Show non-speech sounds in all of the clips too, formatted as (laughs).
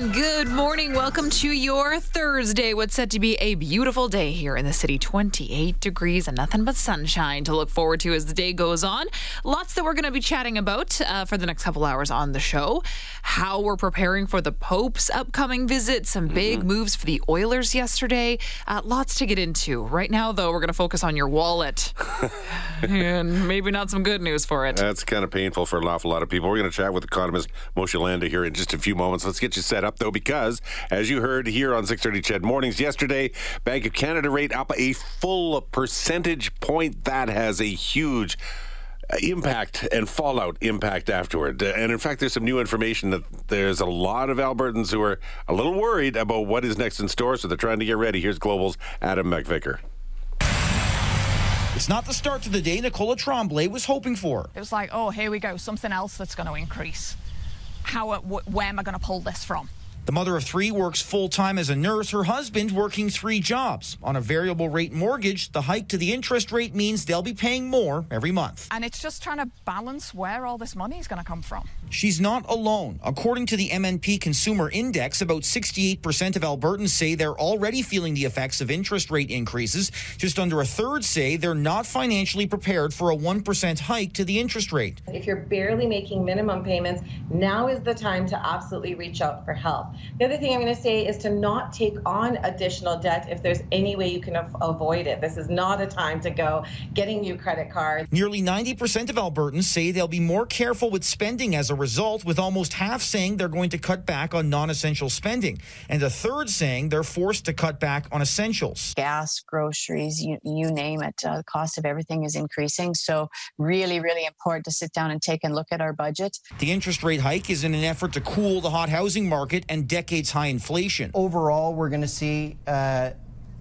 Good morning. Welcome to your Thursday. What's set to be a beautiful day here in the city. 28 degrees and nothing but sunshine to look forward to as the day goes on. Lots that we're going to be chatting about uh, for the next couple hours on the show. How we're preparing for the Pope's upcoming visit, some big mm-hmm. moves for the Oilers yesterday. Uh, lots to get into. Right now, though, we're going to focus on your wallet. (laughs) and maybe not some good news for it. That's kind of painful for an awful lot of people. We're going to chat with economist Moshe Lander here in just a few moments. Let's get you set up, though, because as you heard here on 630 CHED Mornings yesterday, Bank of Canada rate up a full percentage point. That has a huge uh, impact and fallout impact afterward. Uh, and in fact, there's some new information that there's a lot of Albertans who are a little worried about what is next in store, so they're trying to get ready. Here's Global's Adam MacVicar. It's not the start to the day Nicola Tremblay was hoping for. It was like, oh, here we go, something else that's going to increase. How, uh, where am I going to pull this from? The mother of three works full time as a nurse, her husband working three jobs. On a variable rate mortgage, the hike to the interest rate means they'll be paying more every month. And it's just trying to balance where all this money is going to come from. She's not alone. According to the MNP Consumer Index, about 68% of Albertans say they're already feeling the effects of interest rate increases. Just under a third say they're not financially prepared for a 1% hike to the interest rate. If you're barely making minimum payments, now is the time to absolutely reach out for help. The other thing I'm going to say is to not take on additional debt if there's any way you can avoid it. This is not a time to go getting new credit cards. Nearly 90% of Albertans say they'll be more careful with spending as a result, with almost half saying they're going to cut back on non essential spending, and a third saying they're forced to cut back on essentials. Gas, groceries, you, you name it, uh, the cost of everything is increasing. So, really, really important to sit down and take a look at our budget. The interest rate hike is in an effort to cool the hot housing market and decades high inflation. Overall, we're going to see uh,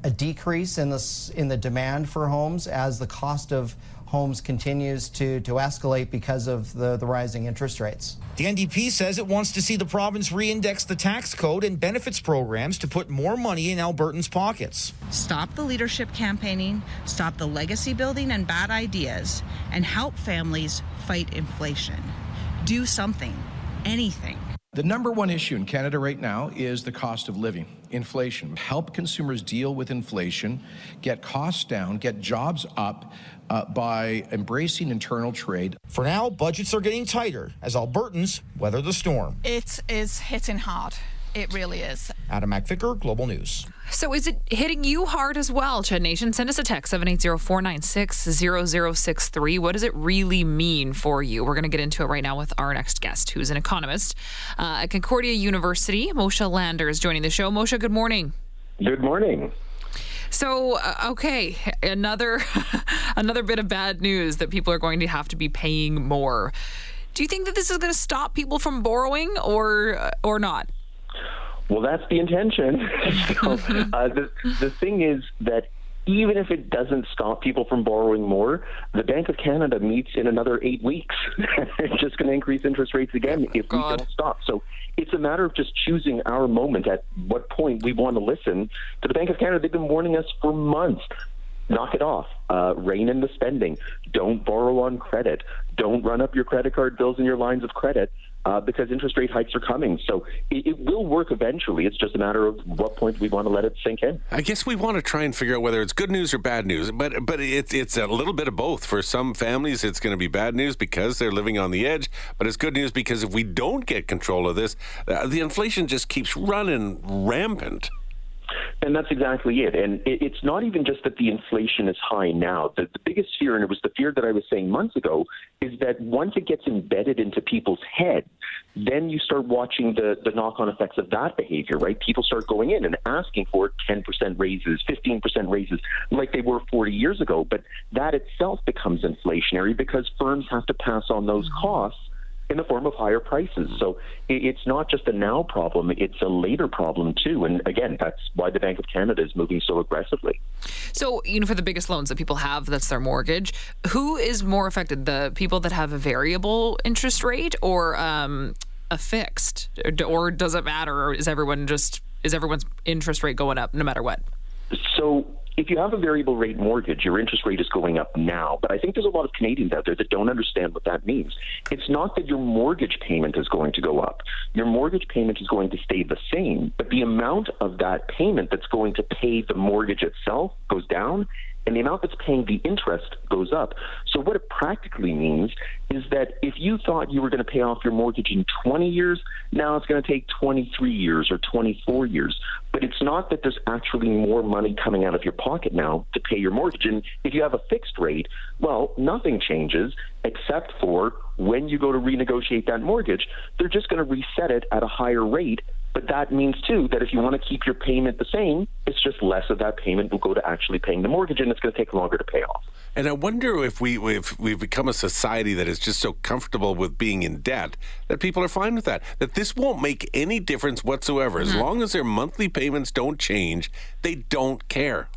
a decrease in the, in the demand for homes as the cost of homes continues to, to escalate because of the, the rising interest rates. The NDP says it wants to see the province reindex the tax code and benefits programs to put more money in Albertans' pockets. Stop the leadership campaigning, stop the legacy building and bad ideas, and help families fight inflation. Do something, anything. The number one issue in Canada right now is the cost of living, inflation. Help consumers deal with inflation, get costs down, get jobs up uh, by embracing internal trade. For now, budgets are getting tighter as Albertans weather the storm. It is hitting hard. It really is. Adam MacVicar, Global News. So is it hitting you hard as well, CHED Nation? Send us a text, 780-496-0063. What does it really mean for you? We're going to get into it right now with our next guest, who's an economist uh, at Concordia University. Moshe Lander is joining the show. Moshe, good morning. Good morning. So, uh, okay, another (laughs) another bit of bad news that people are going to have to be paying more. Do you think that this is going to stop people from borrowing or or not? Well, that's the intention. (laughs) so, uh, the, the thing is that even if it doesn't stop people from borrowing more, the Bank of Canada meets in another eight weeks. (laughs) it's just going to increase interest rates again if God. we don't stop. So it's a matter of just choosing our moment at what point we want to listen to the Bank of Canada. They've been warning us for months. Knock it off. Uh, rein in the spending. Don't borrow on credit. Don't run up your credit card bills and your lines of credit uh, because interest rate hikes are coming. So it, it, will work eventually. It's just a matter of what point we want to let it sink in. I guess we want to try and figure out whether it's good news or bad news, but but it's it's a little bit of both. For some families, it's going to be bad news because they're living on the edge, but it's good news because if we don't get control of this, uh, the inflation just keeps running rampant. And that's exactly it. And it's not even just that the inflation is high now. The, the, biggest fear, and it was the fear that I was saying months ago, is that once it gets embedded into people's head, then you start watching the, the knock on effects of that behavior, right? People start going in and asking for 10% raises, 15% raises, like they were 40 years ago. But that itself becomes inflationary because firms have to pass on those costs in the form of higher prices. So it's not just a now problem, it's a later problem too. And again, that's why the Bank of Canada is moving so aggressively. So, you know, for the biggest loans that people have, that's their mortgage, who is more affected? The people that have a variable interest rate or um, a fixed? Or does it matter? Or is everyone just, is everyone's interest rate going up no matter what? So if you have a variable rate mortgage, your interest rate is going up now. But I think there's a lot of Canadians out there that don't understand what that means. It's not that your mortgage payment is going to go up. Your mortgage payment is going to stay the same, but the amount of that payment that's going to pay the mortgage itself goes down and the amount that's paying the interest goes up. So what it practically means is that if you thought you were going to pay off your mortgage in 20 years, now it's going to take 23 years or 24 years. But it's not that there's actually more money coming out of your pocket now to pay your mortgage. And if you have a fixed rate, well, nothing changes except for when you go to renegotiate that mortgage, they're just going to reset it at a higher rate but that means too that if you want to keep your payment the same, it's just less of that payment will go to actually paying the mortgage, and it's going to take longer to pay off. And I wonder if we if we've become a society that is just so comfortable with being in debt that people are fine with that. That this won't make any difference whatsoever as mm-hmm. long as their monthly payments don't change. They don't care.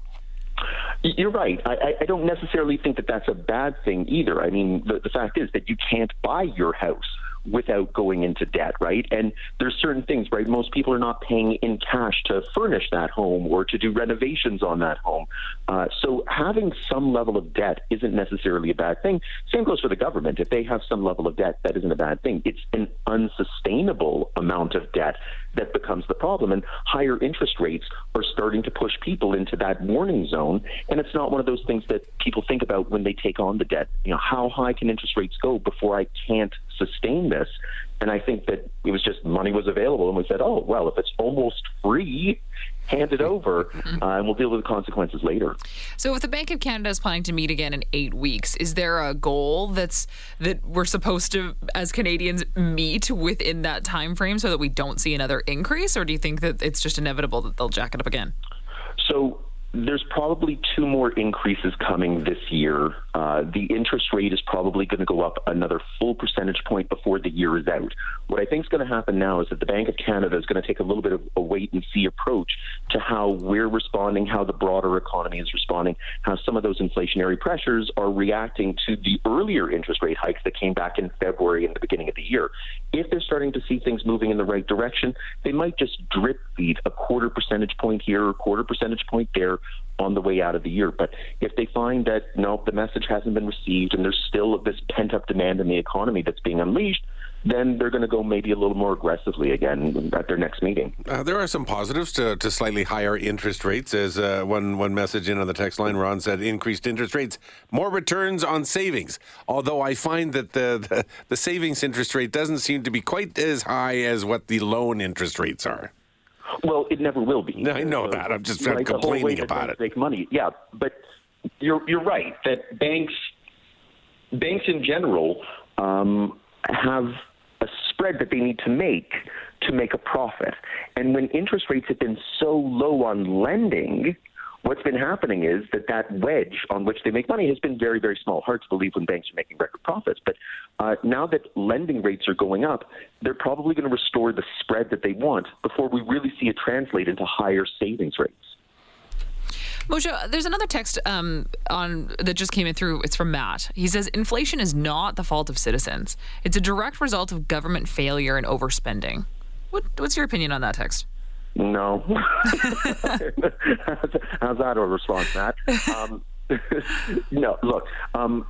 You're right. I, I, don't necessarily think that that's a bad thing either. I mean, the, the fact is that you can't buy your house without going into debt, right? And there's certain things, right? Most people are not paying in cash to furnish that home or to do renovations on that home. Uh, so having some level of debt isn't necessarily a bad thing. Same goes for the government. If they have some level of debt, that isn't a bad thing. It's an unsustainable amount of debt that becomes the problem. And higher interest rates are starting to push people into that warning zone. And it's not one of those things that people think about when they take on the debt. You know, how high can interest rates go before I can't sustain this? And I think that it was just money was available, and we said, oh, well, if it's almost free, hand it over, (laughs) uh, and we'll deal with the consequences later. So, if the Bank of Canada is planning to meet again in eight weeks, is there a goal that's that we're supposed to, as Canadians, meet within that time frame so that we don't see another increase, or do you think that it's just inevitable that they'll jack it up again? So there's probably two more increases coming this year. Uh, the interest rate is probably going to go up another full percentage point before the year is out. What I think is going to happen now is that the Bank of Canada is going to take a little bit of a wait and see approach to how we're responding, how the broader economy is responding, how some of those inflationary pressures are reacting to the earlier interest rate hikes that came back in February and the beginning of the year. If they're starting to see things moving in the right direction, they might just drip feed a quarter percentage point here, or a quarter percentage point there on the way out of the year. But if they find that no, the message hasn't been received and there's still this pent up demand in the economy that's being unleashed, then they're going to go maybe a little more aggressively again at their next meeting. Uh, there are some positives to, to slightly higher interest rates. As uh, one one message in on the text line, Ron said, increased interest rates, more returns on savings. Although I find that the, the, the savings interest rate doesn't seem to be quite as high as what the loan interest rates are. Well, it never will be. I know that. I'm just right, complaining about it. Make money, yeah. But you're you're right that banks banks in general um, have spread that they need to make to make a profit. And when interest rates have been so low on lending, what's been happening is that that wedge on which they make money has been very, very small. Hard to believe when banks are making record profits. But uh, now that lending rates are going up, they're probably going to restore the spread that they want before we really see it translate into higher savings rates. Moshe, there's another text um, on that just came in through. It's from Matt. He says inflation is not the fault of citizens; it's a direct result of government failure and overspending. What, what's your opinion on that text? No. (laughs) How's that a response, Matt? Um, (laughs) no, look. Um,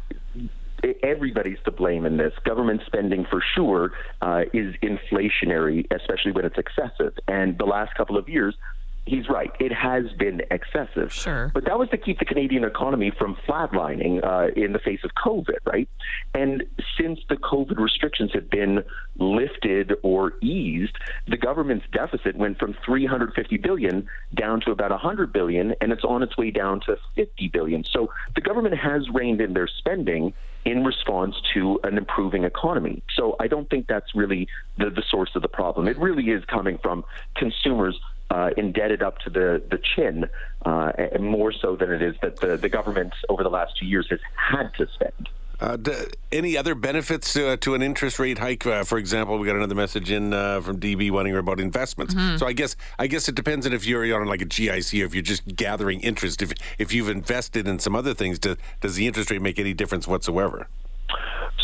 everybody's to blame in this. Government spending, for sure, uh, is inflationary, especially when it's excessive. And the last couple of years, he's right. It has been excessive. Sure. But that was to keep the Canadian economy from flatlining uh, in the face of COVID, right? And since the COVID restrictions have been lifted or eased, the government's deficit went from 350 billion down to about 100 billion, and it's on its way down to 50 billion. So the government has reined in their spending in response to an improving economy. So I don't think that's really the, the source of the problem. It really is coming from consumers uh, indebted up to the, the chin, uh, more so than it is that the, the government over the last two years has had to spend. Uh, do, any other benefits to, uh, to an interest rate hike? Uh, for example, we got another message in uh, from DB wanting her about investments. Mm-hmm. So I guess I guess it depends on if you're on like a GIC or if you're just gathering interest. If if you've invested in some other things, do, does the interest rate make any difference whatsoever?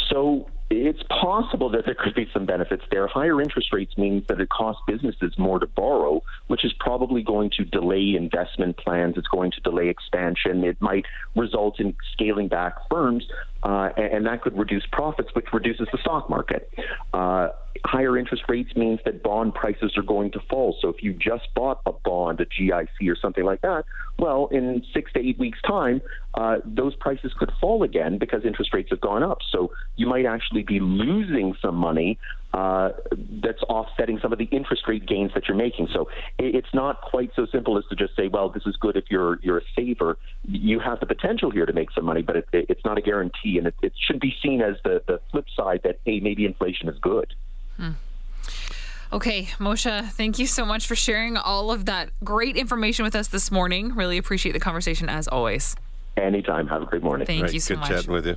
So it's possible that there could be some benefits there. Higher interest rates means that it costs businesses more to borrow, which is probably going to delay investment plans. It's going to delay expansion. It might result in scaling back firms, uh, and, that could reduce profits, which reduces the stock market. Uh, higher interest rates means that bond prices are going to fall. So if you just bought a bond, a GIC or something like that, well, in six to eight weeks' time, uh, those prices could fall again because interest rates have gone up. So you might actually be losing some money uh, that's offsetting some of the interest rate gains that you're making. So it's not quite so simple as to just say, well, this is good if you're you're a saver. You have the potential here to make some money, but it, it's not a guarantee, and it, it should be seen as the the flip side that hey, maybe inflation is good. Hmm. Okay, Moshe, thank you so much for sharing all of that great information with us this morning. Really appreciate the conversation as always. Anytime. Have a great morning. Thank right, you so good much. Good chatting with you.